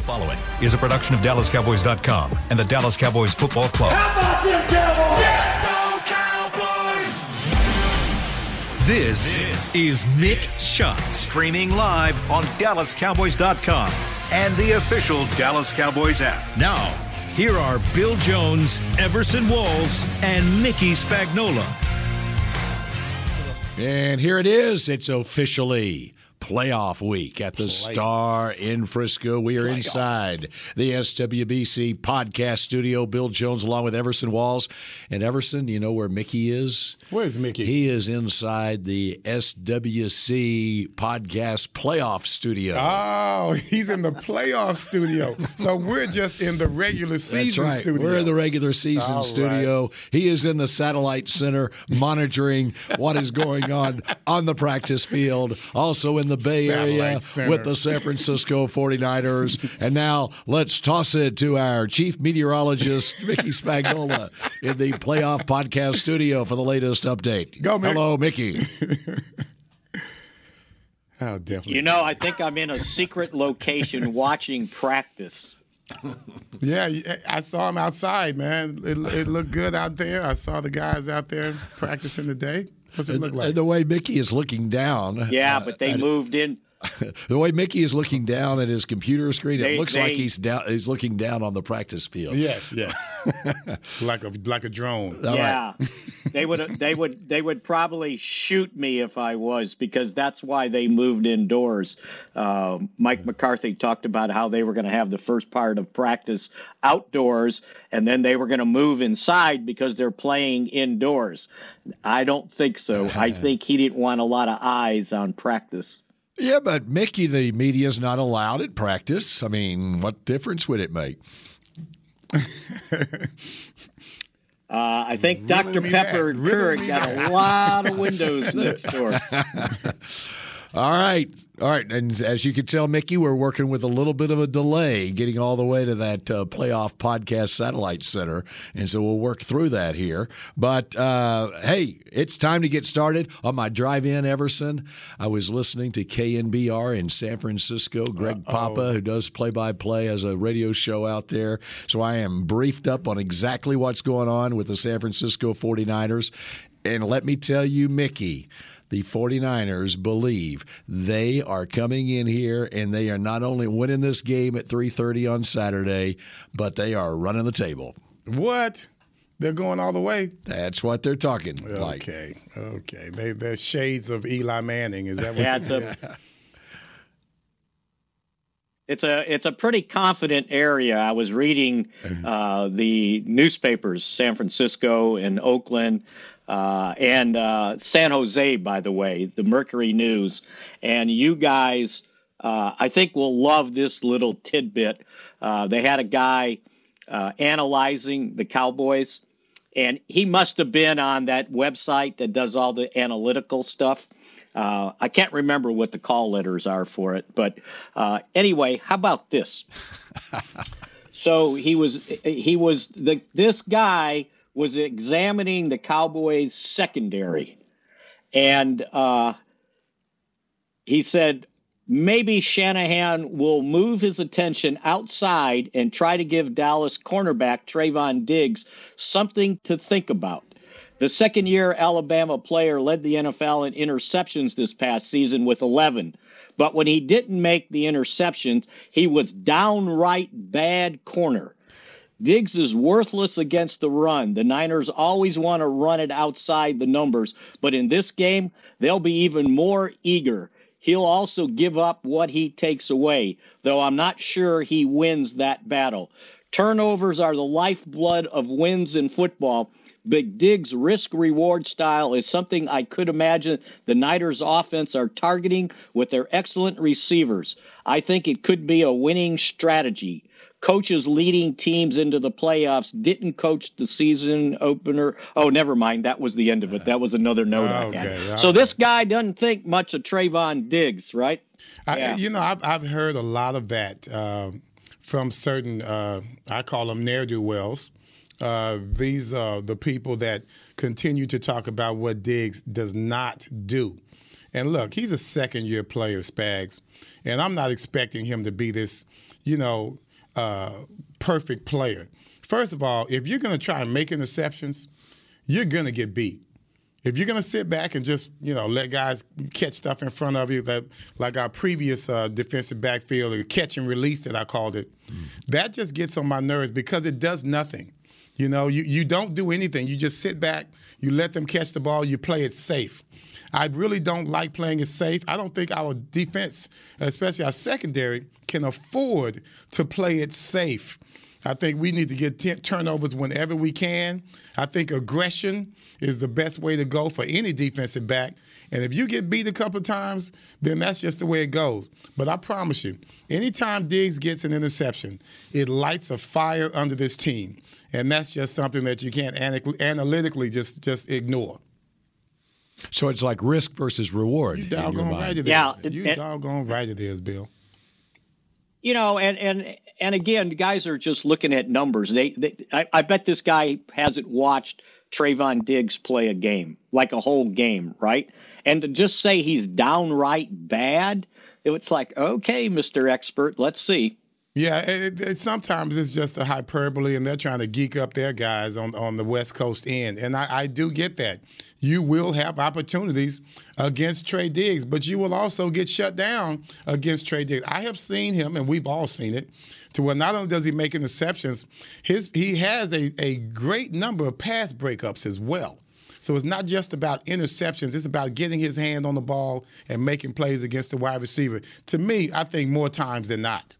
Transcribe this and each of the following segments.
The following is a production of DallasCowboys.com and the Dallas Cowboys Football Club. How about them Cowboys? This, is Mick Shots, streaming live on DallasCowboys.com and the official Dallas Cowboys app. Now, here are Bill Jones, Everson Walls, and Mickey Spagnola. And here it is. It's officially playoff week at the Star in Frisco. We are inside the SWBC podcast studio. Bill Jones along with Everson Walls. And Everson, you know where Mickey is? Where's Mickey? He is inside the SWC podcast playoff studio. Oh, he's in the playoff studio. So we're just in the regular season right. studio. We're in the regular season All studio. He is in the satellite center monitoring what is going on on the practice field, also in the Bay Satellite Area center. with the San Francisco 49ers. And now let's toss it to our chief meteorologist, Mickey Spagnola, in the playoff podcast studio for the latest update. Go, Mick. Hello, Mickey. Oh, definitely. You know, I think I'm in a secret location watching practice. yeah, I saw him outside, man. It, it looked good out there. I saw the guys out there practicing today. What's it look like? And the way Mickey is looking down. Yeah, uh, but they at- moved in. The way Mickey is looking down at his computer screen, it They- looks like he's down. He's looking down on the practice field. yes, yes. like a like a drone. All yeah, they would they would they would probably shoot me if I was because that's why they moved indoors. Uh, Mike McCarthy talked about how they were going to have the first part of practice outdoors, and then they were going to move inside because they're playing indoors. I don't think so. I think he didn't want a lot of eyes on practice. Yeah, but Mickey, the media is not allowed at practice. I mean, what difference would it make? Uh, I think Riddle Dr. Pepper and Keurig got that. a lot of windows next door. All right, all right, and as you can tell, Mickey, we're working with a little bit of a delay getting all the way to that uh, playoff podcast satellite center, and so we'll work through that here. But uh, hey, it's time to get started. On my drive-in, Everson, I was listening to KNBR in San Francisco. Greg Papa, who does play-by-play, has a radio show out there, so I am briefed up on exactly what's going on with the San Francisco 49ers. And let me tell you, Mickey the 49ers believe they are coming in here and they are not only winning this game at 3:30 on Saturday, but they are running the table. What? They're going all the way. That's what they're talking like. Okay, okay. They they're shades of Eli Manning. Is that what Yeah, this it's a, it's a it's a pretty confident area. I was reading uh, the newspapers, San Francisco and Oakland, uh, and uh, San Jose, by the way, the Mercury News, and you guys, uh, I think will love this little tidbit. Uh, they had a guy uh, analyzing the Cowboys, and he must have been on that website that does all the analytical stuff. Uh, I can't remember what the call letters are for it, but uh, anyway, how about this? so he was he was the this guy was examining the Cowboys secondary, and uh, he said maybe Shanahan will move his attention outside and try to give Dallas cornerback Trevon Diggs something to think about. The second year Alabama player led the NFL in interceptions this past season with 11. But when he didn't make the interceptions, he was downright bad corner. Diggs is worthless against the run. The Niners always want to run it outside the numbers, but in this game, they'll be even more eager. He'll also give up what he takes away, though I'm not sure he wins that battle. Turnovers are the lifeblood of wins in football. Big Diggs' risk reward style is something I could imagine the Niners offense are targeting with their excellent receivers. I think it could be a winning strategy. Coaches leading teams into the playoffs didn't coach the season opener. Oh, never mind. That was the end of it. That was another note I Okay, had. all So this guy doesn't think much of Trevon Diggs, right? I, Yeah. You know, I've, I've heard a lot of that um from certain, uh, I call them ne'er do wells. Uh, these are the people that continue to talk about what Diggs does not do. And look, he's a second year player, Spags, and I'm not expecting him to be this you know, uh, perfect player. First of all, if you're going to try and make interceptions, you're going to get beat. If you're going to sit back and just, you know, let guys catch stuff in front of you, that like our previous uh, defensive backfield, or catch and release that I called it, mm. that just gets on my nerves because it does nothing. You know, you, you don't do anything. You just sit back, you let them catch the ball, you play it safe. I really don't like playing it safe. I don't think our defense, especially our secondary, can afford to play it safe. I think we need to get t- turnovers whenever we can. I think aggression is the best way to go for any defensive back. And if you get beat a couple times, then that's just the way it goes. But I promise you, anytime Diggs gets an interception, it lights a fire under this team. And that's just something that you can't analytically just, just ignore. So it's like risk versus reward. You doggone right it yeah, is. You doggone right it is, Bill. You know, and and and again, guys are just looking at numbers. They, they I, I, bet this guy hasn't watched Trevon Diggs play a game, like a whole game, right? And to just say he's downright bad, it's like, okay, Mister Expert, let's see. Yeah, it, it, sometimes it's just a hyperbole, and they're trying to geek up their guys on, on the West Coast end. And I, I do get that. You will have opportunities against Trey Diggs, but you will also get shut down against Trey Diggs. I have seen him, and we've all seen it, to where not only does he make interceptions, his he has a, a great number of pass breakups as well. So it's not just about interceptions, it's about getting his hand on the ball and making plays against the wide receiver. To me, I think more times than not.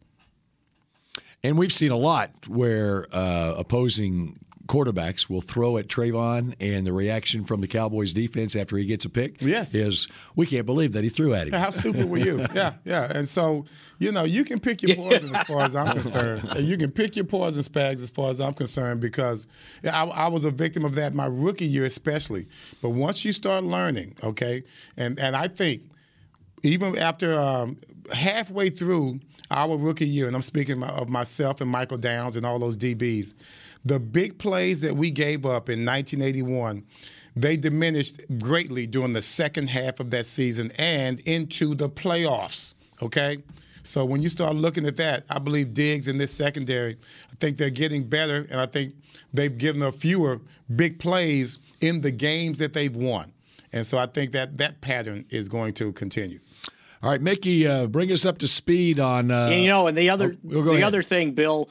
And we've seen a lot where uh, opposing quarterbacks will throw at Trevon, and the reaction from the Cowboys defense after he gets a pick yes. is, we can't believe that he threw at him. How stupid were you? yeah, yeah. And so, you know, you can pick your poison as far as I'm concerned. And you can pick your poison, Spags, as far as I'm concerned, because I, I was a victim of that my rookie year, especially. But once you start learning, okay, and, and I think even after um, halfway through – our rookie year, and I'm speaking of myself and Michael Downs and all those DBs, the big plays that we gave up in 1981, they diminished greatly during the second half of that season and into the playoffs. Okay? So when you start looking at that, I believe Diggs in this secondary, I think they're getting better, and I think they've given a fewer big plays in the games that they've won. And so I think that that pattern is going to continue. All right, Mickey, uh, bring us up to speed on. Uh, you know, and the other oh, the ahead. other thing, Bill.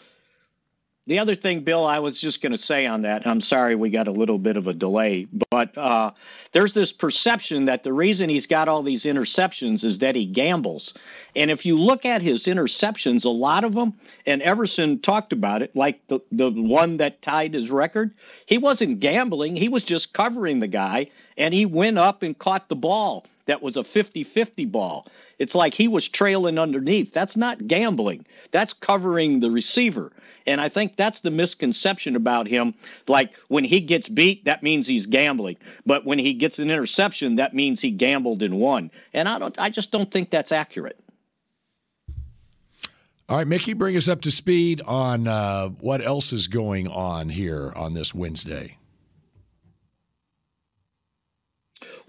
The other thing, Bill, I was just going to say on that. I'm sorry we got a little bit of a delay, but uh, there's this perception that the reason he's got all these interceptions is that he gambles. And if you look at his interceptions, a lot of them, and Everson talked about it, like the the one that tied his record, he wasn't gambling. He was just covering the guy, and he went up and caught the ball that was a 50 50 ball. It's like he was trailing underneath. That's not gambling, that's covering the receiver. And I think that's the misconception about him. Like when he gets beat, that means he's gambling. But when he gets an interception, that means he gambled and won. And I don't I just don't think that's accurate. All right, Mickey, bring us up to speed on uh, what else is going on here on this Wednesday.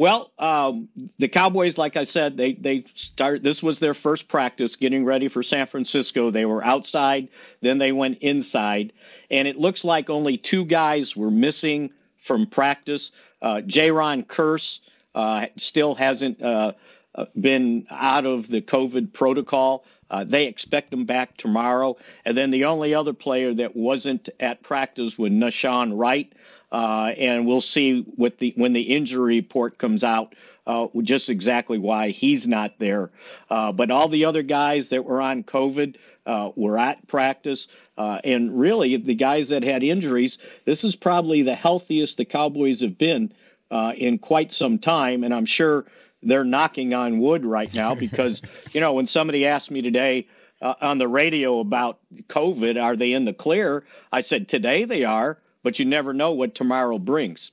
Well, um, the Cowboys, like I said, they they start. This was their first practice, getting ready for San Francisco. They were outside, then they went inside, and it looks like only two guys were missing from practice. Uh, Jayron Kearse uh, still hasn't uh, uh, been out of the COVID protocol. Uh, they expect him back tomorrow. And then the only other player that wasn't at practice was Nahshon Wright. Uh, and we'll see what the when the injury report comes out, uh, just exactly why he's not there. Uh, but all the other guys that were on COVID uh, were at practice, uh, and really the guys that had injuries, this is probably the healthiest the Cowboys have been uh, in quite some time, and I'm sure they're knocking on wood right now because you know when somebody asked me today. on the radio about COVID, are they in the clear? I said today they are but you never know what tomorrow brings.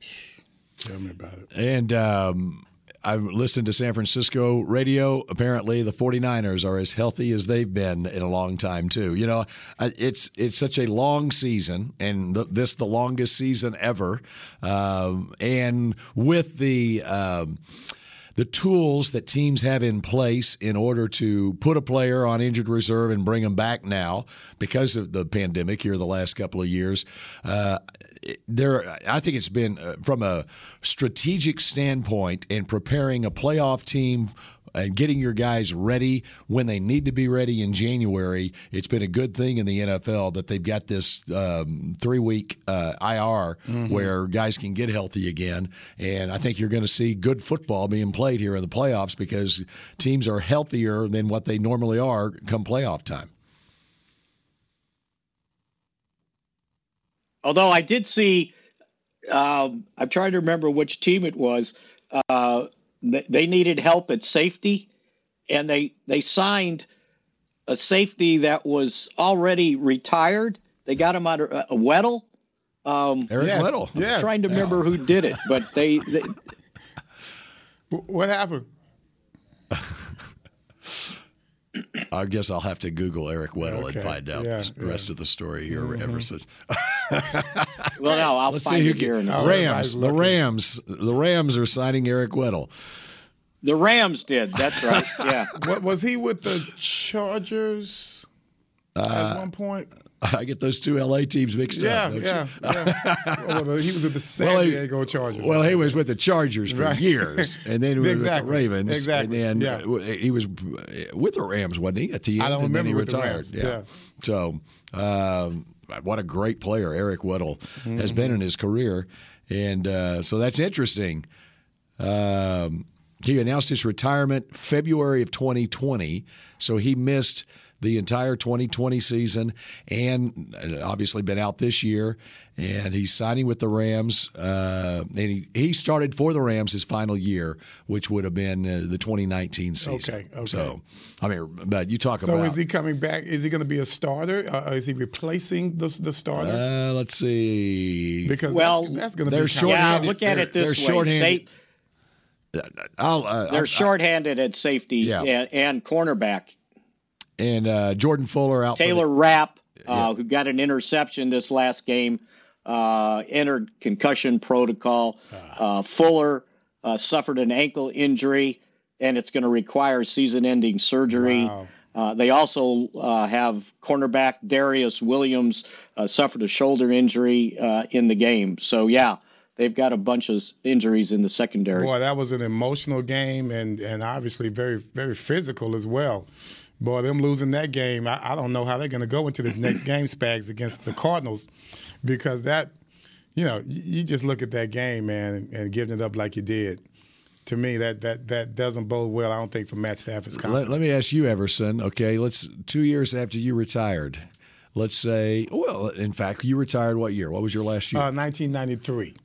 Tell me about it. And um, I've listened to San Francisco radio. Apparently, the 49ers are as healthy as they've been in a long time, too. You know, it's it's such a long season, and this the longest season ever. Um, and with the um, the tools that teams have in place in order to put a player on injured reserve and bring them back now because of the pandemic here the last couple of years. Uh, there, I think it's been uh, from a strategic standpoint in preparing a playoff team and getting your guys ready when they need to be ready in January. It's been a good thing in the NFL that they've got this um, three week uh, IR mm-hmm. where guys can get healthy again. And I think you're going to see good football being played here in the playoffs because teams are healthier than what they normally are come playoff time. Although I did see, um, I'm trying to remember which team it was. Uh, they needed help at safety, and they they signed a safety that was already retired. They got him out of uh, Weddle. Um, Eric yes, Weddle. I'm yes. trying to remember who did it, but they, they what happened? I guess I'll have to Google Eric Weddle okay. and find out yeah, the yeah. rest of the story here, mm-hmm. Everson. well, no, I'll Let's find see it here. Rams, the Rams, the Rams are signing Eric Weddle. The Rams did. That's right. Yeah. what was he with the Chargers uh, at one point? I get those two LA teams mixed yeah, up. Yeah, yeah. well, he was with the San well, Diego Chargers. Well, he was with the Chargers for right. years, and then he was exactly. with the Ravens. Exactly. And then yeah. he was with the Rams, wasn't he? At the end, I don't and remember. then he retired. Yeah. yeah. So, um, what a great player Eric Weddle mm-hmm. has been in his career, and uh, so that's interesting. Um, he announced his retirement February of 2020, so he missed the entire 2020 season and uh, obviously been out this year. And he's signing with the Rams. Uh, and he, he started for the Rams his final year, which would have been uh, the 2019 season. Okay, okay. So, I mean, but you talk so about. So is he coming back? Is he going to be a starter? Uh, is he replacing the, the starter? Uh, let's see. Because well, that's, that's going to be short. Yeah, look at it this way. I'll, uh, they're shorthanded at safety yeah. and, and, cornerback. And uh, Jordan Fuller out. Taylor Rapp, uh, who got an interception this last game, uh, entered concussion protocol. Ah. Uh, Fuller uh, suffered an ankle injury, and it's going to require season-ending surgery. Wow. they also have cornerback Darious Williams suffered a shoulder injury in the game. So yeah, they've got a bunch of injuries in the secondary. Boy, that was an emotional game and and obviously very very physical as well. Boy, them losing that game, I, I don't know how they're going to go into this next game, Spags, against the Cardinals, because that, you know, you just look at that game, man, and, and giving it up like you did. To me, that that that doesn't bode well. I don't think for Matt Stafford's confidence. Let, let me ask you, Everson. Okay, let's two years after you retired. Let's say, well, in fact, you retired what year? What was your last year? Uh, 1993.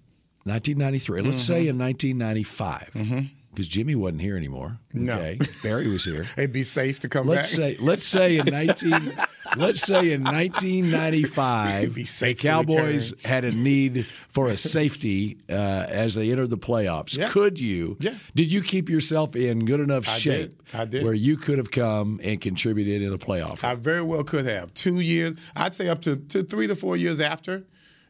1993. Let's mm-hmm. say in 1995. Mm-hmm because Jimmy wasn't here anymore. Okay, no. Barry was here. It'd be safe to come let's back. Say, let's say in nineteen, let's say in nineteen ninety five, the Cowboys had a need for a safety uh, as they entered the playoffs. Yeah. Could you? Yeah. Did you keep yourself in good enough I shape? Did. I did. Where you could have come and contributed in the playoff. I very well could have. Two years. I'd say up to, to three to four years after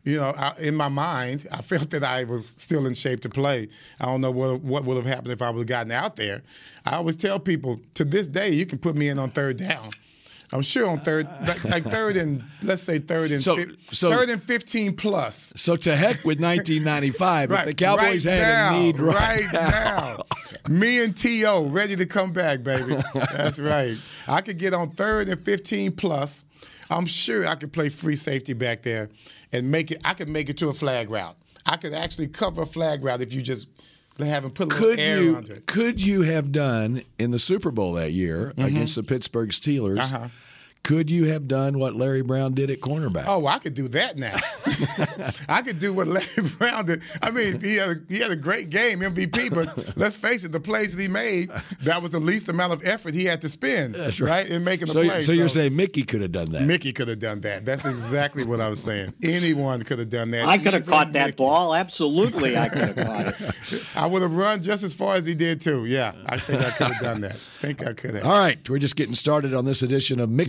you know, I, in my mind, I felt that I was still in shape to play. I don't know what, what would have happened if I would have gotten out there. I always tell people to this day, you can put me in on third down. I'm sure on third, like, like third and let's say third and so, fi- so, third and 15 plus. So to heck with 1995. right, if the Cowboys right had now, a need right, right now. now. Me and T.O. ready to come back, baby. That's right. I could get on third and 15 plus. I'm sure I could play free safety back there and make it. I could make it to a flag route. I could actually cover a flag route if you just have him put a could air you, under it. Could you have done in the Super Bowl that year mm-hmm. against the Pittsburgh Steelers? Uh-huh. Could you have done what Larry Brown did at cornerback? Oh, I could do that now. I could do what Larry Brown did. I mean, he had a, he had a great game, MVP, but let's face it, the plays that he made, that was the least amount of effort he had to spend, right. right. in making so, the play. So, so, you're saying Mickey could have done that? Mickey could have done that. That's exactly what I was saying. Anyone could have done that. I could have caught that Mickey. ball. Absolutely, I could have caught it. I would have run just as far as he did too. Yeah, I think I could have done that. I think I could have. All right, we're just getting started on this edition of Mick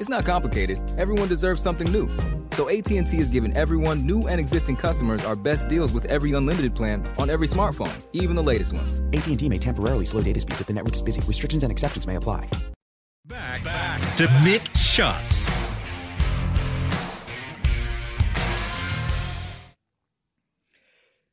It's not complicated. Everyone deserves something new. So AT&T is giving everyone, new and existing customers, our best deals with every unlimited plan on every smartphone, even the latest ones. AT&T may temporarily slow data speeds if the network is busy. Restrictions and exceptions may apply. Back, back to Mick Shots.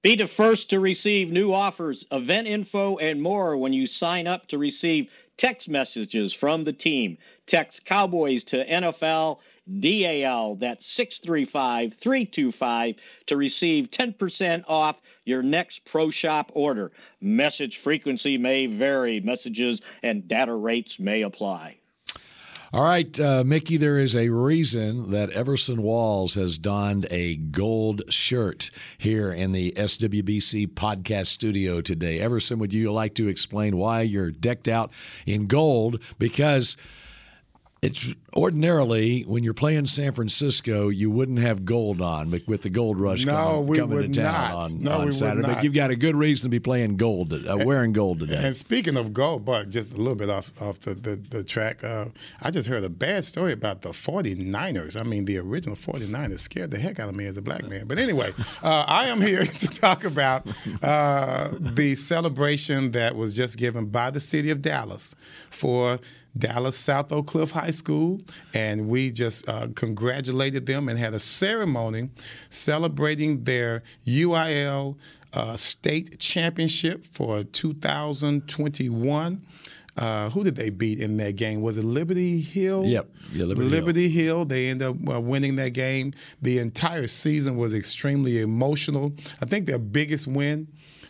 Be the first to receive new offers, event info, and more when you sign up to receive text messages from the team. Text Cowboys to NFL DAL. That's 635 325 to receive 10% off your next Pro Shop order. Message frequency may vary, messages and data rates may apply. All right, uh, Mickey, there is a reason that Everson Walls has donned a gold shirt here in the SWBC podcast studio today. Everson, would you like to explain why you're decked out in gold? Because it's ordinarily when you're playing San Francisco, you wouldn't have gold on with, with the gold rush no, coming, we coming would to town not. on, no, on we Saturday. Would not. But you've got a good reason to be playing gold, uh, wearing gold today. And speaking of gold, but just a little bit off off the the, the track, uh, I just heard a bad story about the 49ers. I mean, the original 49ers scared the heck out of me as a black man. But anyway, uh, I am here to talk about uh, the celebration that was just given by the city of Dallas for Dallas South Oak Cliff High School, and we just uh, congratulated them and had a ceremony celebrating their UIL uh, state championship for 2021. Uh, who did they beat in that game? Was it Liberty Hill? Yep. Yeah, Liberty, Liberty Hill. Hill. They ended up uh, winning that game. The entire season was extremely emotional. I think their biggest win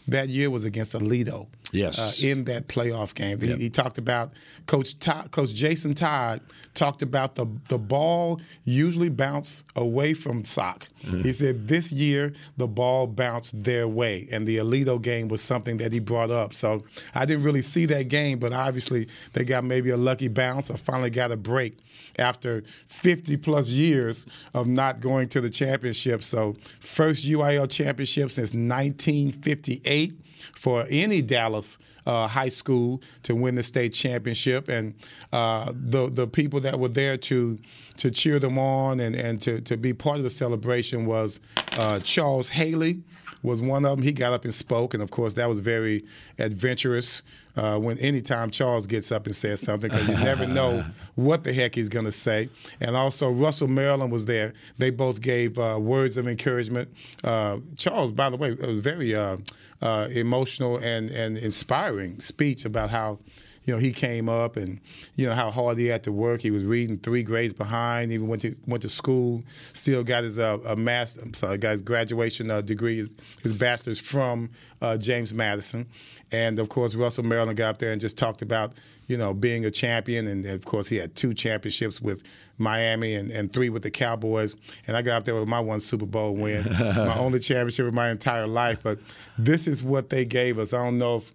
that year was against Aledo. Yes. Uh, in that playoff game, yep. he, he, talked about Coach Todd, Coach Jason Todd talked about the the ball usually bounce away from sock. Mm-hmm. He said this year the ball bounced their way, and the Aledo game was something that he brought up. So I didn't really see that game, but obviously they got maybe a lucky bounce or finally got a break after 50 plus years of not going to the championship. So first UIL championship since 1958 for any Dallas uh, high school to win the state championship, and uh, the the people that were there to to cheer them on and, and to, to be part of the celebration was uh, Charles Haley was one of them. He got up and spoke, and of course that was very adventurous. Uh, when anytime Charles gets up and says something, because you never know what the heck he's going to say. And also Russell Maryland was there. They both gave uh, words of encouragement. Uh, Charles, by the way, was very uh, uh, emotional and and inspiring speech about how you know, he came up and, you know, how hard he had to work. He was reading three grades behind, even went to went to school, still got his uh, a master, I'm sorry, got his graduation uh, degree, his, his bachelor's from uh, James Madison. And of course, Russell Maryland got up there and just talked about, you know, being a champion. And of course, he had two championships with Miami and, and three with the Cowboys. And I got up there with my one Super Bowl win, my only championship of my entire life. But this is what they gave us. I don't know if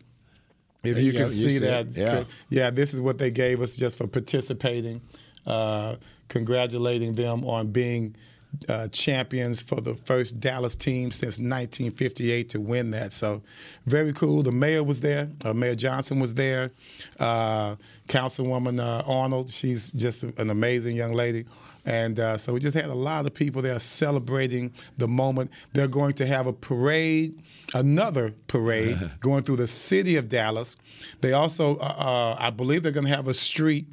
if you, you can go. You see see that. Yeah. yeah, this is what they gave us just for participating. Uh, congratulating them on being uh, champions for the first Dallas team since 1958 to win that. So, very cool. The mayor was there. Uh, mayor Johnson was there. Uh, Councilwoman uh, Arnold, she's just an amazing young lady. And uh, so we just had a lot of people there celebrating the moment. They're going to have a parade, another parade, going through the city of Dallas. They also, uh, uh, I believe, they're going to have a street.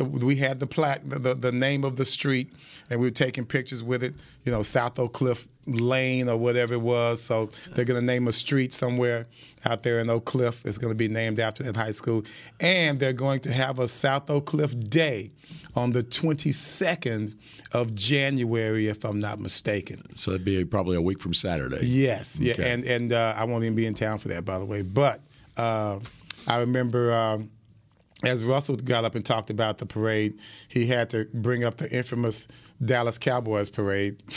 We had the plaque, the, the, the name of the street, and we were taking pictures with it. You know, South Oak Cliff Lane or whatever it was. So they're going to name a street somewhere out there in Oak Cliff. It's going to be named after that high school, and they're going to have a South Oak Cliff Day on the 22nd of January, if I'm not mistaken. So that'd be probably a week from Saturday. Yes, yeah, Okay. and and uh, I won't even be in town for that, by the way. But uh, I remember um, as Russell got up and talked about the parade, he had to bring up the infamous Dallas Cowboys parade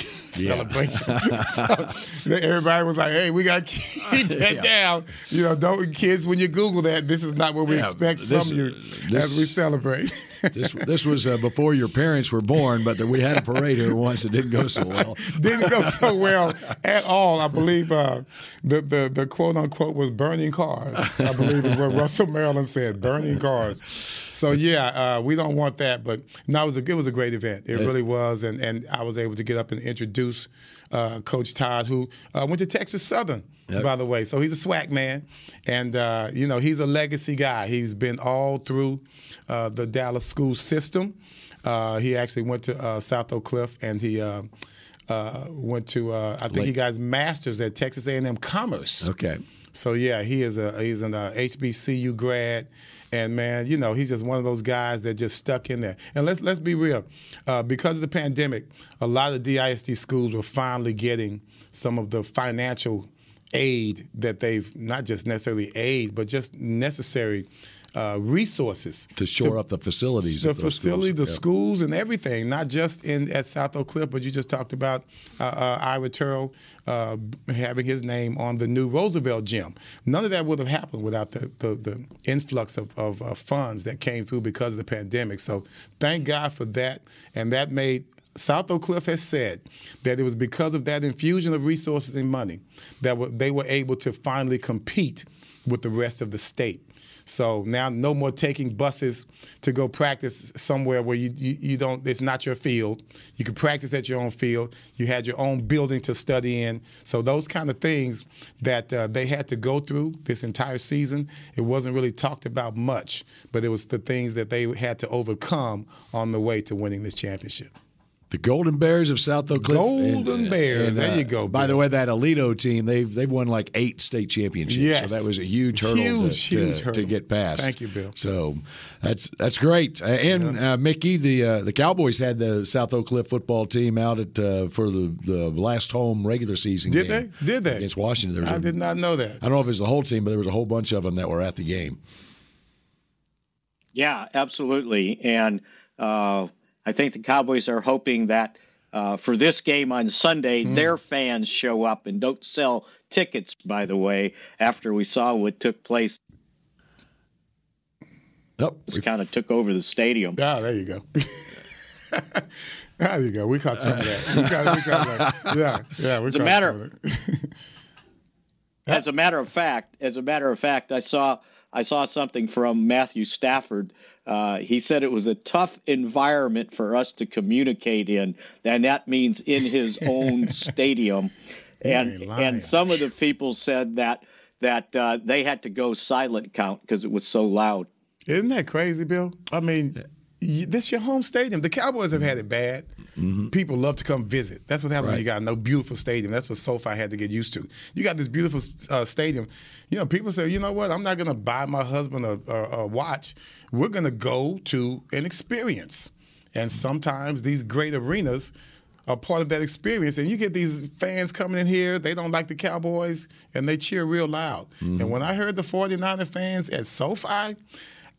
celebration. so everybody was like, "Hey, we got to keep that Yeah. down." You know, don't kids when you Google that, this is not what we Yeah, expect this- from you this- as we celebrate. This this was uh, before your parents were born, but we had a parade here once. It didn't go so well. didn't go so well at all. I believe uh, the, the the quote unquote was burning cars. I believe is what Russell Maryland said, burning cars. So yeah, uh, we don't want that. But no, it was a it was a great event. It really was, and and I was able to get up and introduce uh, Coach Todd, who uh, went to Texas Southern. Yep. By the way, so he's a swag man, and uh, you know he's a legacy guy. He's been all through uh, the Dallas school system. Uh, he actually went to uh, South Oak Cliff, and he uh, uh, went to uh, I think he got his master's at Texas A&M Commerce. Okay. So yeah, he is a he's an HBCU grad, and man, you know he's just one of those guys that just stuck in there. And let's let's be real, uh, because of the pandemic, a lot of DISD schools were finally getting some of the financial aid that they've not just necessarily aid, but just necessary. Uh, resources To shore up the facilities the facility, schools. the Yeah. schools, and everything. Not just in at South Oak Cliff, but you just talked about uh, uh, Ira Terrell uh, having his name on the new Roosevelt Gym. None of that would have happened without the the, the influx of, of funds that came through because of the pandemic. So thank God for that, and that made. South Oak Cliff has said that it was because of that infusion of resources and money that they were able to finally compete with the rest of the state. So now no more taking buses to go practice somewhere where you, you, you don't it's not your field. You can practice at your own field. You had your own building to study in. So those kind of things that uh, they had to go through this entire season, it wasn't really talked about much, but it was the things that they had to overcome on the way to winning this championship. The Golden Bears of South Oak Cliff. Golden Bears. There you go, By the way, that Aledo team, they've they've won like eight state championships. Yes. So that was a huge hurdle, Huge, to, huge to, hurdle. to get past. Thank you, Bill. So that's that's great. Uh, and uh, Mickey, the uh, the Cowboys had the South Oak Cliff football team out at uh, for the, the last home regular season Did game. they? Did they? Against Washington. There was I a- did not know that. I don't know if it was the whole team, but there was a whole bunch of them that were at the game. Yeah, absolutely. And uh, I think the Cowboys are hoping that uh, for this game on Sunday, Hmm. their fans show up and don't sell tickets, by the way, after we saw what took place. Yep. Just kind of took over the stadium. Ah, there you go. there you go. We caught some of that. We caught, we caught that. Yeah, yeah. We As a caught matter- some of it. As a matter of fact, as a matter of fact, I saw I saw something from Matthew Stafford. Uh, he said it was a tough environment for us to communicate in, and that means in his own stadium. And and some of the people said that that uh, they had to go silent count because it was so loud. Isn't that crazy, Bill? I mean, y this your home stadium. The Cowboys have had it bad. People love to come visit. That's what happens when you got no beautiful stadium. That's what SoFi had to get used to. You got this beautiful uh, stadium. You know, people say, you know what? I'm not going to buy my husband a, a, a watch. We're going to go to an experience. And sometimes these great arenas are part of that experience. And you get these fans coming in here, they don't like the Cowboys, and they cheer real loud. Mm-hmm. And when I heard the 49er fans at SoFi,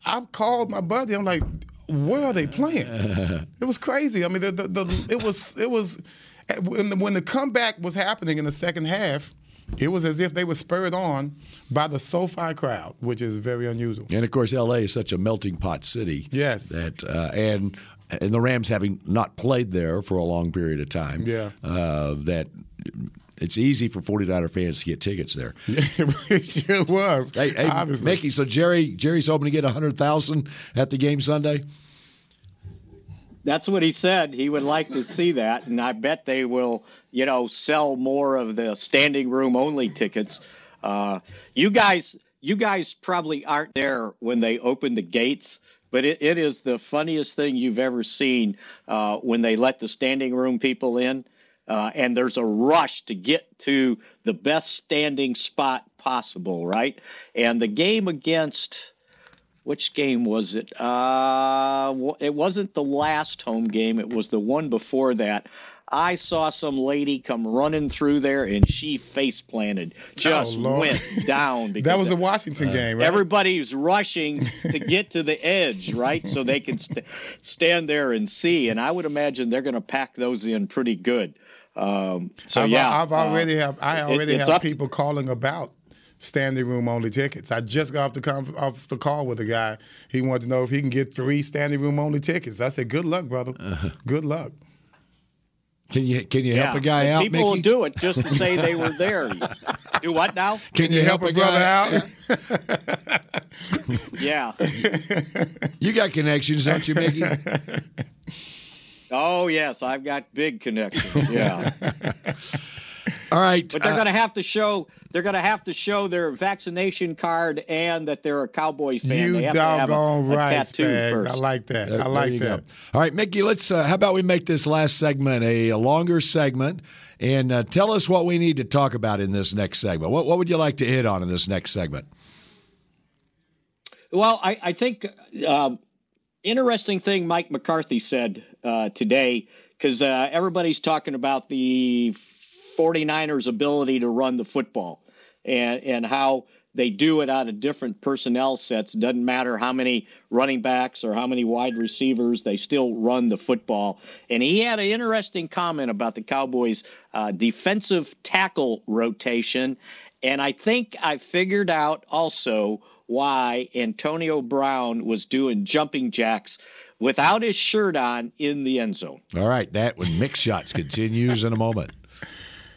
I called my buddy. I'm like, where are they playing? it was crazy. I mean, the, the, the, it was it was when the, when the comeback was happening in the second half. It was as if they were spurred on by the SoFi crowd, which is very unusual. And of course, LA is such a melting pot city. Yes. That uh, and and the Rams having not played there for a long period of time. Yeah. Uh, that it's easy for 49er fans to get tickets there. it sure was. Hey, hey. Mickey. So Jerry, Jerry's hoping to get hundred thousand at the game Sunday. That's what he said. He would like to see that, and I bet they will, you know, sell more of the standing room only tickets. Uh, you guys, you guys probably aren't there when they open the gates, but it, it is the funniest thing you've ever seen uh, when they let the standing room people in, uh, and there's a rush to get to the best standing spot possible, right? And the game against which game was it? Uh, it wasn't the last home game. It was the one before that. I saw some lady come running through there and she face planted, just Oh, went down. that was the Washington game, right? Everybody's rushing to get to the edge, right? So they can st- stand there and see. And I would imagine they're going to pack those in pretty good. Um, so I've, yeah, I've already uh, have I already it's have people calling about standing room only tickets. I just got off the conf- off the call with a guy. He wanted to know if he can get three standing room only tickets. I said, "Good luck, brother. Uh-huh. Good luck." Can you can you help yeah. a guy And out, People Mickey? will do it just to say they were there. do what now? Can you help a brother guy out? Yeah. You got connections, don't you, Mickey? Oh yes, I've got big connections. Yeah, All right. but they're uh, going to have to show they're going to have to show their vaccination card and that they're a Cowboys fan. you they have to have a, doggone a right, tattoo Spags. first. I like that. There- I like that. go. All right, Mickey. Let's. Uh, how about we make this last segment a, a longer segment, and uh, tell us what we need to talk about in this next segment. What What would you like to hit on in this next segment? Well, I, I think um, interesting thing Mike McCarthy said uh, today because uh, everybody's talking about the 49ers' ability to run the football and and how they do it out of different personnel sets. Doesn't matter how many running backs or how many wide receivers, they still run the football. And he had an interesting comment about the Cowboys' uh, defensive tackle rotation. And I think I figured out also why Antonio Brown was doing jumping jacks without his shirt on in the end zone. All right, that when Mick Shots continues in a moment.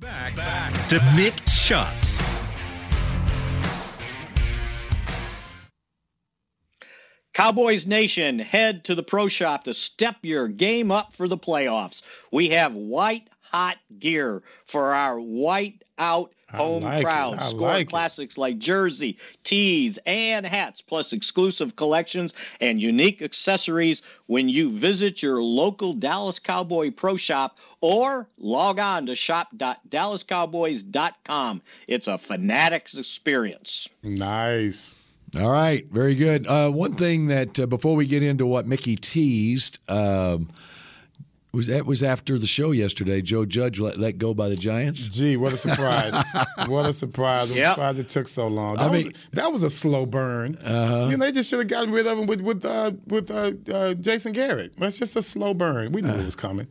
Back, back to Mick Shots. Cowboys Nation, head to the pro shop to step your game up for the playoffs. We have white hot gear for our white out home like crowd. it. Score like it. classics like jersey, tees, and hats, plus exclusive collections and unique accessories when you visit your local Dallas Cowboy Pro Shop or log on to shop.dallascowboys.com. It's a fanatics experience. Nice. All right, very good. Uh, one thing that uh, before we get into what Mickey teased um, was that was after the show yesterday. Joe Judge let, let go by the Giants. Gee, what a surprise! what a surprise! I'm Yep. surprised it took so long. I That, was, mean- that was a slow burn. Uh-huh. You know, they just should have gotten rid of him with with uh, with uh, uh, Jason Garrett. That's just a slow burn. We knew it was coming.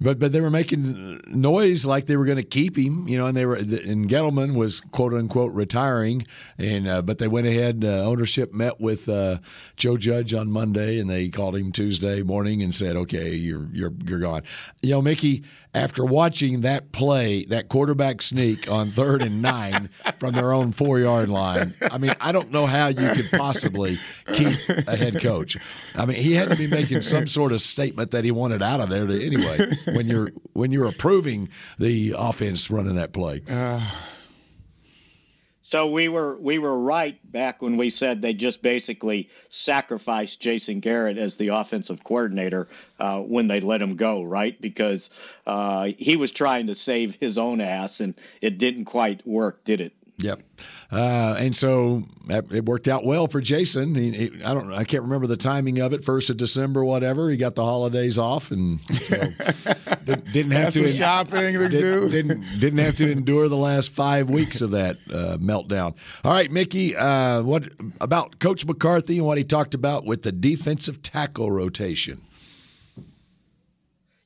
But but they were making noise like they were going to keep him, you know, and they were and Gettleman was quote unquote retiring, and uh, but they went ahead. Uh, ownership met with uh, Joe Judge on Monday, and they called him Tuesday morning and said, "Okay, you're you're you're gone." You know, Mickey, after watching that play, that quarterback sneak on third and nine from their own four yard line, I mean, I don't know how you could possibly keep a head coach. I mean, he had to be making some sort of statement that he wanted out of there to, anyway. When you're when you're approving the offense running that play, uh, So we were we were right back when we said they just basically sacrificed Jason Garrett as the offensive coordinator uh, when they let him go, right? Because uh, he was trying to save his own ass, and it didn't quite work, did it? Yep. Uh, and so it worked out well for Jason. He, he- I don't. I can't remember the timing of it. First of December, whatever. He got the holidays off, and so didn't, didn't have That's to what shopping to didn't, do. Didn't didn't have to endure the last five weeks of that uh, meltdown. All right, Mickey. Uh, what about Coach McCarthy and what he talked about with the defensive tackle rotation?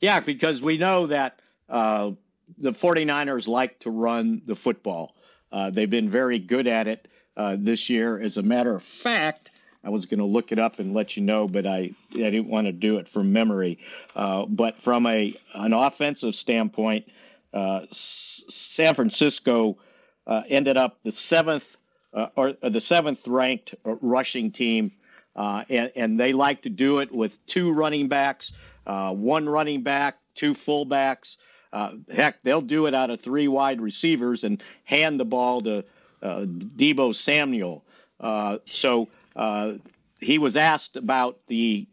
Yeah, because we know that uh, the 49ers like to run the football. Uh, they've been very good at it uh, this year. As a matter of fact, I was going to look it up and let you know, but I, I didn't want to do it from memory. Uh, but from a an offensive standpoint, uh, S- San Francisco uh, ended up the seventh or, the seventh ranked rushing team, and, and they like to do it with two running backs, one running back, two fullbacks. Uh, heck, they'll do it out of three wide receivers and hand the ball to uh, Deebo Samuel. Uh, so uh, he was asked about the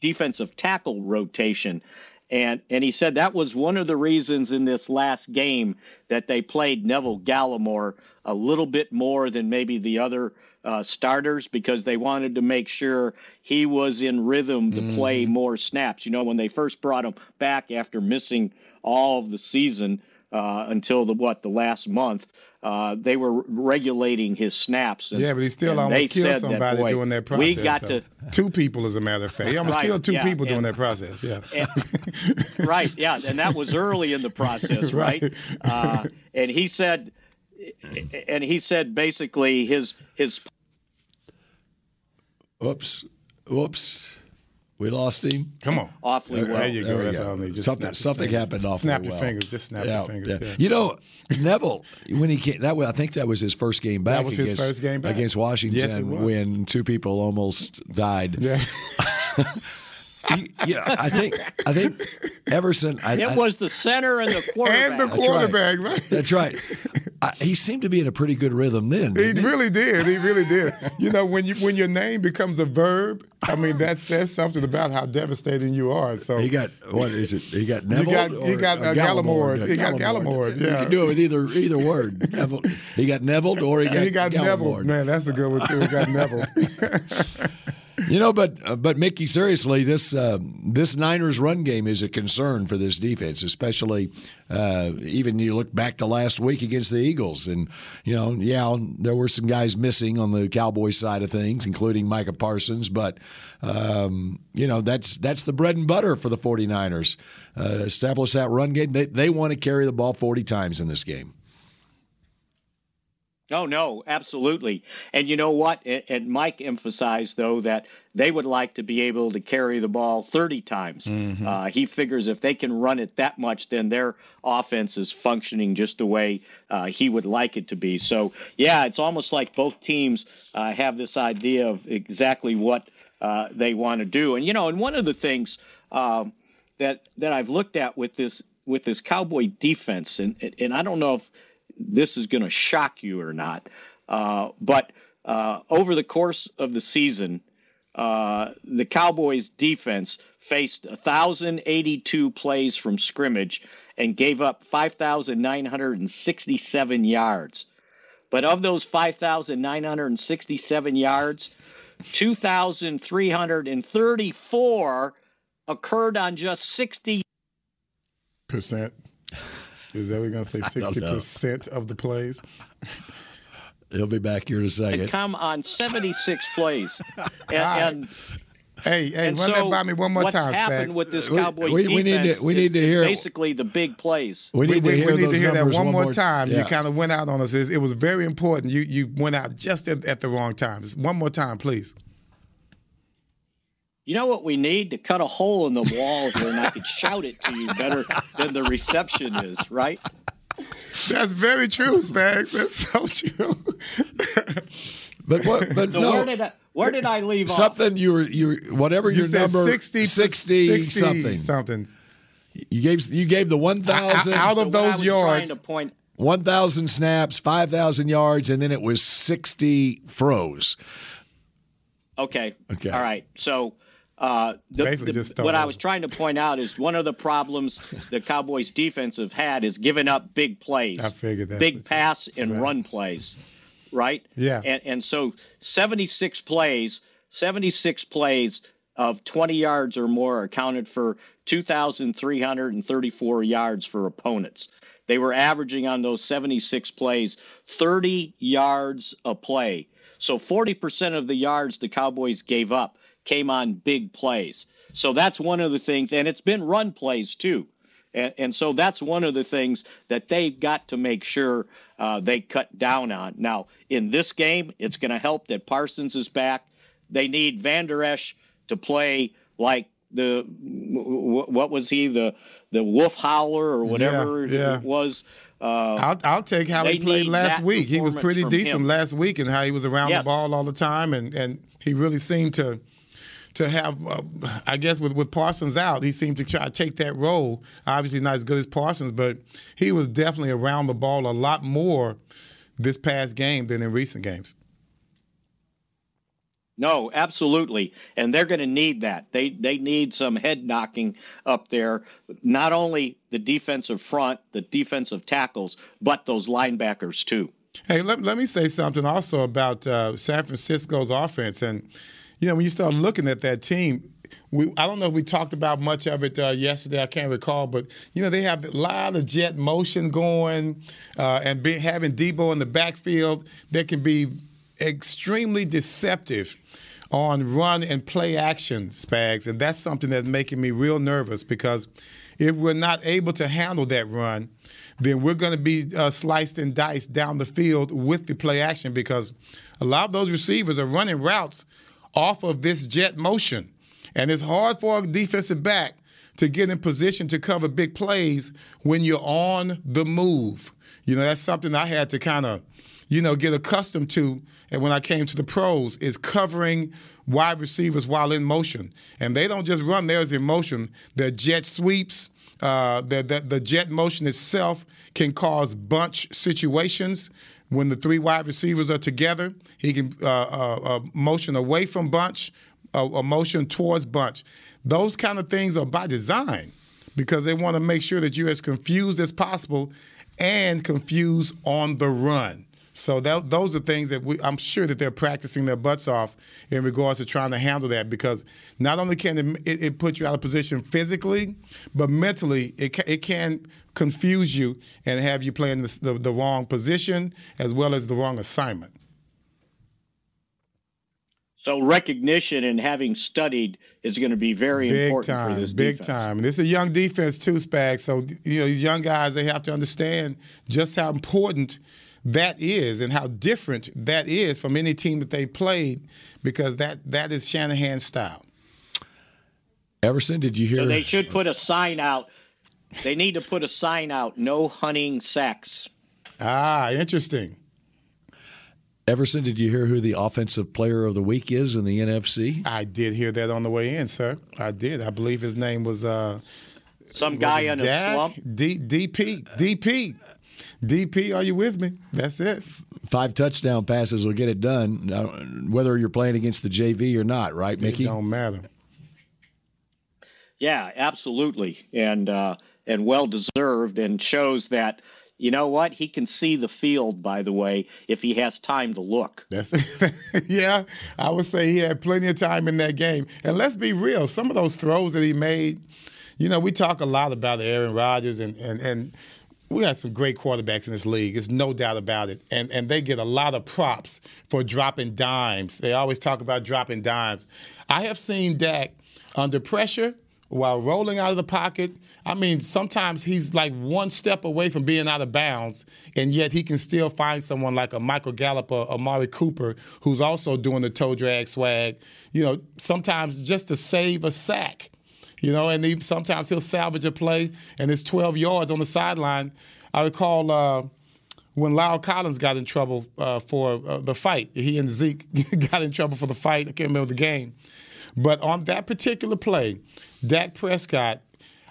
defensive tackle rotation. And, and he said that was one of the reasons in this last game that they played Neville Gallimore a little bit more than maybe the other uh, starters because they wanted to make sure he was in rhythm to play more snaps. You know, when they first brought him back after missing all of the season uh, until the what the last month, uh, they were regulating his snaps. And, yeah, but he still and they almost killed said that, somebody boy, doing that process. We got though. to two people, as a matter of fact. He almost Right, killed two yeah, people doing that process. Yeah. and- right. Yeah, and that was early in the process, right? Right. Uh, and he said, and he said basically his his Whoops. Whoops. We lost him. Come on. awfully well. There you There go. we That's go. all I need. Just something something fingers. happened awfully Snap your well. fingers. Just snap Yeah, your fingers. yeah. Yeah. You know, Neville when he came, that was, I think that was his first game back. That was his against, first game back. against Washington Yes, it was. when two people almost died. Yeah. He- yeah, I think I think Everson. I, It I- was the center and the quarterback. and the That's right. quarterback, right? That's right. I, he seemed to be in a pretty good rhythm then. He didn't really did. He really did. You know, when you when your name becomes a verb, I mean that says something about how devastating you are. So He got what is it? He got Neville. got- he got, or uh, Gallimore? Gallimore. He got Gallimore, You can do it with either either word. Neville. He got Neville or he got he got Gallimore. Neville. Man, that's a good one too. He got Neville. You know, but uh, but Mickey, seriously, this um, this Niners run game is a concern for this defense, especially uh, even you look back to last week against the Eagles, and you know, yeah, there were some guys missing on the Cowboys side of things, including Micah Parsons, but um, you know that's that's the bread and butter for the 49ers. Uh, establish that run game. They they want to carry the ball 40 times in this game. Oh no, absolutely. And you know what? And Mike emphasized though that they would like to be able to carry the ball 30 times. Mm-hmm. Uh, he figures if they can run it that much, then their offense is functioning just the way uh, he would like it to be. So yeah, it's almost like both teams uh, have this idea of exactly what uh, they want to do. And you know, and one of the things um, that that I've looked at with this with this Cowboy defense, and and I don't know if this is going to shock you or not. Uh, but uh, over the course of the season, uh, the Cowboys defense faced 1,082 plays from scrimmage and gave up 5,967 yards. But of those 5,967 yards, 2,334 occurred on just 60 percent. Is that we're going to say 60% of the plays? He'll be back here in a second. And come on 76 plays. And, and Hey, hey, and run so that by me one more what's time, happened Spags. with this We- Cowboy we- we need to- defense we need to is- is hear- basically the big plays. We need we, to hear, we need those to hear that numbers one more time. Yeah. You kind of went out on us. It it was very important. You you went out just at, at the wrong time. Just one more time, please. You know what we need to cut a hole in the wall here, and I could shout it to you better than the reception is, right? That's very true, Spags. That's so true. But what? But So no. where did I, where did I leave off? Something you were you were- whatever You your said number 60, 60, 60 something something. you gave you gave the one thousand Out of what those yards, trying one thousand snaps, five thousand yards, and then it was sixty froze. Okay. Okay. All right. So, uh, the, Basically the- just start what I was trying to point out is one of the problems the Cowboys defense have had is giving up big plays. I figured that's big pass and right. run plays, right? Yeah. And and so 76 plays, 76 plays of 20 yards or more accounted for 2,334 yards for opponents. They were averaging on those 76 plays 30 yards a play. So 40% of the yards the Cowboys gave up came on big plays. So that's one of the things, and it's been run plays too. And, and so that's one of the things that they've got to make sure uh, they cut down on. Now, in this game, it's going to help that Parsons is back. They need Vander Esch to play like the what was he the the wolf howler or whatever yeah. it was. Uh, I'll, I'll take how he played last week. He was pretty decent him. last week, and how he was around Yes. the ball all the time, and, and he really seemed to to have. Uh, I guess with with Parsons out, he seemed to try to take that role. Obviously, not as good as Parsons, but he was definitely around the ball a lot more this past game than in recent games. No, absolutely, and they're going to need that. They they need some head knocking up there. Not only the defensive front, the defensive tackles, but those linebackers too. Hey, let, let me say something also about uh, San Francisco's offense. And, you know, when you start looking at that team, we, I don't know if we talked about much of it uh, yesterday. I can't recall, but you know they have a lot of jet motion going, uh, and be, having Deebo in the backfield that can be extremely deceptive on run and play action, Spags, and that's something that's making me real nervous because if we're not able to handle that run, then we're going to be uh, sliced and diced down the field with the play action because a lot of those receivers are running routes off of this jet motion. And it's hard for a defensive back to get in position to cover big plays when you're on the move. You know, that's something I had to kind of, you know, get accustomed to. And when I came to the pros, is covering wide receivers while in motion. And they don't just run theirs in motion, they're jet sweeps. Uh, the, the jet motion itself can cause bunch situations. When the three wide receivers are together, he can uh, uh, uh, motion away from bunch, a, a motion towards bunch. Those kind of things are by design because they want to make sure that you're as confused as possible and confused on the run. So that, those are things that we, I'm sure that they're practicing their butts off in regards to trying to handle that because not only can it, it, it put you out of position physically, but mentally it, ca- it can confuse you and have you playing the, the, the wrong position as well as the wrong assignment. So recognition and having studied is going to be very big important time, for this big defense. time. This is a young defense too, Spag. So you know these young guys they have to understand just how important that is and how different that is from any team that they played because that that is Shanahan's style. Everson, did you hear? So they should put a sign out. They need to put a sign out: no hunting sex. Ah, interesting. Everson, did you hear who the offensive player of the week is in the NFC? I did hear that on the way in, sir. I did. I believe his name was uh, some guy in Dak? a slump. D, DP. DP. DP, are you with me? That's it. Five touchdown passes will get it done, uh, whether you're playing against the JV or not, right, Mickey? It don't matter. Yeah, absolutely, and uh, and well deserved, and shows that you know what he can see the field. By the way, if he has time to look. That's yeah. I would say he had plenty of time in that game. And let's be real, some of those throws that he made. You know, we talk a lot about Aaron Rodgers and and and we got some great quarterbacks in this league. There's no doubt about it. And and they get a lot of props for dropping dimes. They always talk about dropping dimes. I have seen Dak under pressure while rolling out of the pocket. I mean, sometimes he's like one step away from being out of bounds, and yet he can still find someone like a Michael Gallup or Amari Cooper who's also doing the toe drag swag. You know, sometimes just to save a sack. You know, and he, sometimes he'll salvage a play, and it's 12 yards on the sideline. I recall uh, when La'el Collins got in trouble uh, for uh, the fight. He and Zeke got in trouble for the fight. I can't remember the game. But on that particular play, Dak Prescott,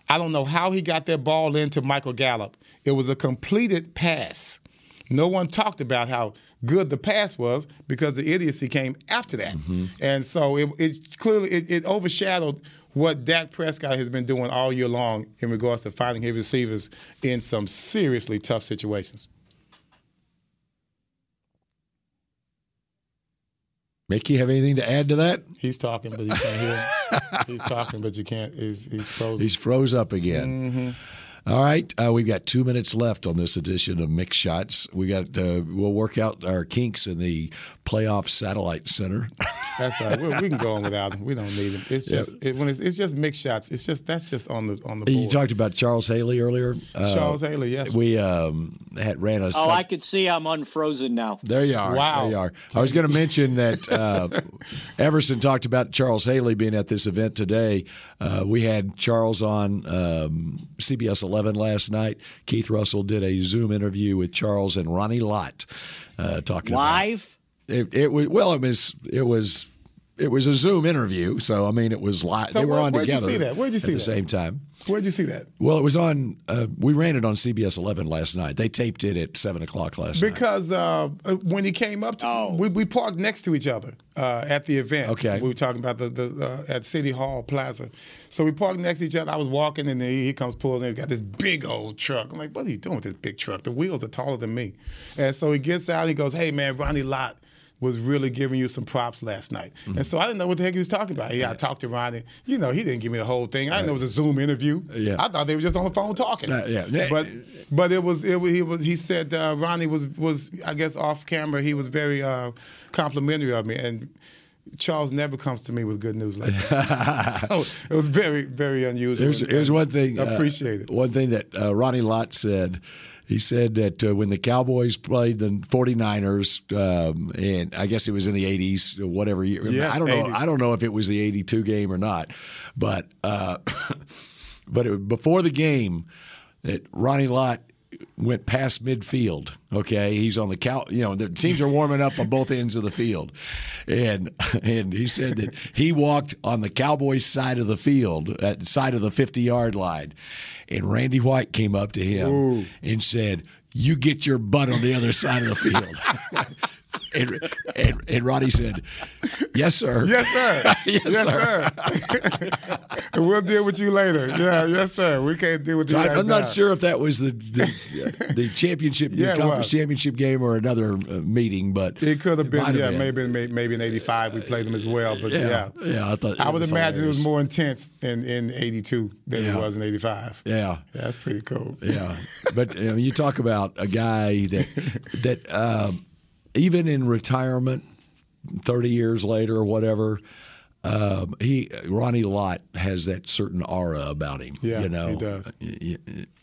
I don't know how he got that ball into Michael Gallup. It was a completed pass. No one talked about how good the pass was because the idiocy came after that. Mm-hmm. And so it, it clearly it, it overshadowed what Dak Prescott has been doing all year long in regards to finding his receivers in some seriously tough situations. Mickey, have anything to add to that? He's talking, but you can't hear him. he's talking, but you can't. He's, he's frozen. He's froze up again. Mm-hmm. All right, uh, we've got two minutes left on this edition of Mick Shots. We got uh, we'll work out our kinks in the playoff satellite center. That's all right. We, we can go on without them. We don't need them. It's Yeah. just it, when it's, it's just mixed shots. It's just that's just on the on the You talked about Charles Haley earlier. Uh, Charles Haley, yes. We um, had ran a. Oh, I could see I'm unfrozen now. There you are. Wow. There you are. I was going to mention that uh, Everson talked about Charles Haley being at this event today. Uh, we had Charles on um, CBS 11 last night. Keith Russell did a Zoom interview with Charles and Ronnie Lott uh, talking Live? about it. It was well. It was. It was. It was a Zoom interview, so I mean, it was live. So they were where- on where'd you together. see that? Where'd you see at the that? same time? Where'd you see that? Well, it was on. Uh, we ran it on CBS 11 last night. They taped it at seven o'clock last night. Because uh, when he came up, to, we, we parked next to each other uh, at the event. Okay. we were talking about the, the uh, at City Hall Plaza. So we parked next to each other. I was walking, and then he, he comes pulls in. He's got this big old truck. I'm like, "What are you doing with this big truck? The wheels are taller than me." And so he gets out. and He goes, "Hey man, Ronnie Lott." Was really giving you some props last night, Mm-hmm. and so I didn't know what the heck he was talking about. Yeah, I talked to Ronnie. You know, he didn't give me the whole thing. I didn't know it was a Zoom interview. Yeah. I thought they were just on the phone talking. Uh, yeah. but but it was it was he was he said uh, Ronnie was was I guess off camera he was very uh, complimentary of me and Charles never comes to me with good news like that. so it was very very unusual. Here's, here's one thing. uh, Appreciate it. One thing that uh, Ronnie Lott said. He said that uh, when the Cowboys played the 49ers, um, and I guess it was in the 80s, or whatever year. Yes, I don't know. I don't know if it was the 82 game or not, but uh, but it, before the game, that Ronnie Lott went past midfield. Okay, he's on the cow. You know, the teams are warming up on both ends of the field, and and he said that he walked on the Cowboys' side of the field, at side of the fifty yard line, and Randy White came up to him and said, "You get your butt on the other side of the field." And, and, and Ronnie said, "Yes, sir. Yes, sir. yes, sir. And we'll deal with you later. Yeah, yes, sir. We can't deal with you. So I- right I'm not now. sure if that was the the, the championship, Yeah, the conference was. championship game, or another uh, meeting, but It could have been, yeah, maybe maybe maybe in '85 we played them as well, but Yeah, yeah, yeah, I thought I would imagine it was more intense in in '82 than Yeah. it was in '85. Yeah. that's pretty cool. Yeah, but you, know, you talk about a guy that that um, even in retirement, thirty years later or whatever, um, he Ronnie Lott has that certain aura about him. Yeah, you know, he does.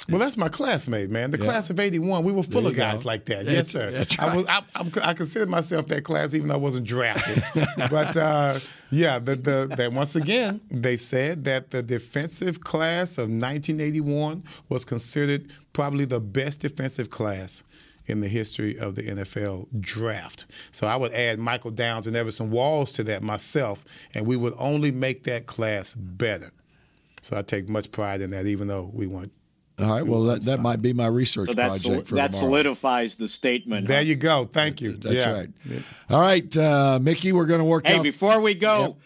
Well, that's my classmate, man. The Yeah. class of '81, we were full of guys go. like that. That's- Yes, sir. that's I was. I, I'm, I consider myself that class, even though I wasn't drafted. but uh, yeah, the, the that once again they said that the defensive class of 1981 was considered probably the best defensive class in the history of the NFL draft. So I would add Michael Downs and Everson Walls to that myself, and we would only make that class better. So I take much pride in that, even though we weren't. All right. Well, that, that might be my research So that, project for that tomorrow. solidifies the statement. There huh? you go. Thank you. That's yeah. right. All right, uh, Mickey, we're going to work Hey, out. before we go,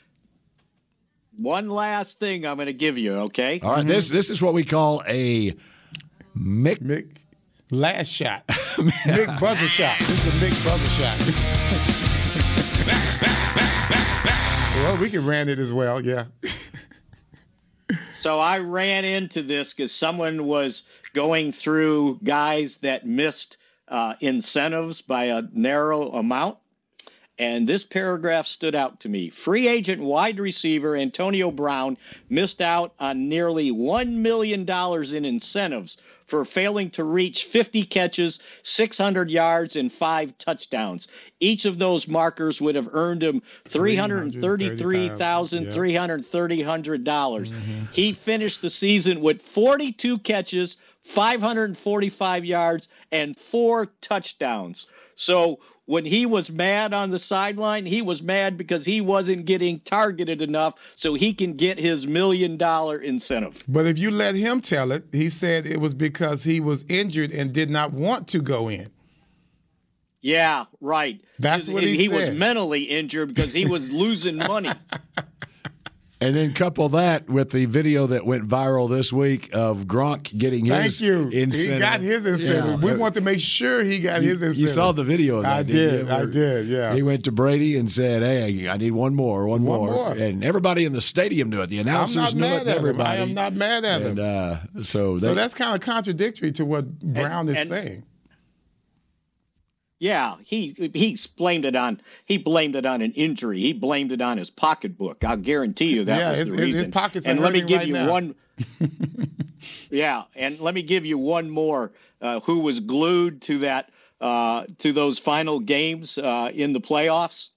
one last thing I'm going to give you, okay? All right, this this is what we call a Mick. Mick last shot. Mick buzzer shot. This is a Mick buzzer shot. well, we can ran it as well. Yeah. So I ran into this because someone was going through guys that missed uh, incentives by a narrow amount. And this paragraph stood out to me. Free agent wide receiver Antonio Brown missed out on nearly $1 million in incentives for failing to reach 50 catches, 600 yards, and five touchdowns. Each of those markers would have earned him $333,330. Mm-hmm. He finished the season with 42 catches, 545 yards, and four touchdowns. So when he was mad on the sideline, he was mad because he wasn't getting targeted enough so he can get his million dollar incentive. But if you let him tell it, he said it was because he was injured and did not want to go in. Yeah, right. That's what he he was mentally injured because he was losing money. And then couple that with the video that went viral this week of Gronk getting Thank his you. incentive. He got his incentive. Yeah. We want to make sure he got You- his incentive. You saw the video of that. I didn't you? I did. Yeah. He went to Brady and said, "Hey, I need one more, one, One more. more. and everybody in the stadium knew it. The announcers knew it. at him. Everybody. I am not mad at and, him. uh, so, so that's kind of contradictory to what Brown is and- saying. Yeah, he he blamed it on he blamed it on an injury. He blamed it on his pocketbook. I'll guarantee you that Yeah, was his- the his- his pockets and let me give right you now. one. yeah, and let me give you one more. Uh, who was glued to that uh, to those final games uh, in the playoffs?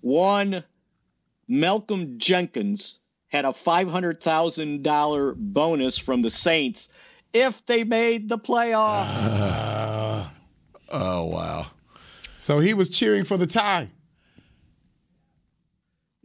One, Malcolm Jenkins had a five hundred thousand dollar bonus from the Saints if they made the playoffs. oh wow! So he was cheering for the tie.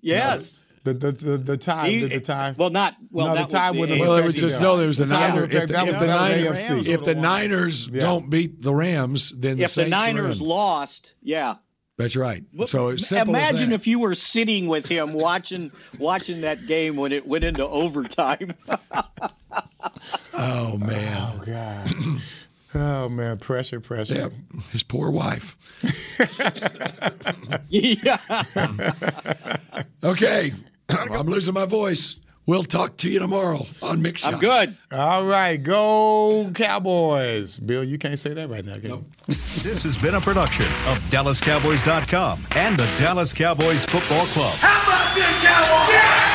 yes. The the the, the tie. He- the, the tie. Well, not well. No, the that tie was wouldn't the Well, it was just no. There was the, The Niners. would If the, if the Niners, AFC. if the Niners Yeah. don't beat the Rams, then the if the Saints are Niners in. lost, yeah. That's right. So it's Imagine as that. if you were sitting with him watching watching that game when it went into overtime. Oh man. Oh God. oh man, pressure, pressure. Yeah, his poor wife. yeah. Okay, I'm losing my voice. We'll talk to you tomorrow on Mix I'm good. All right, go Cowboys. Bill, you can't say that right now, can you? This has been a production of DallasCowboys.com and the Dallas Cowboys Football Club. How about this, Cowboys?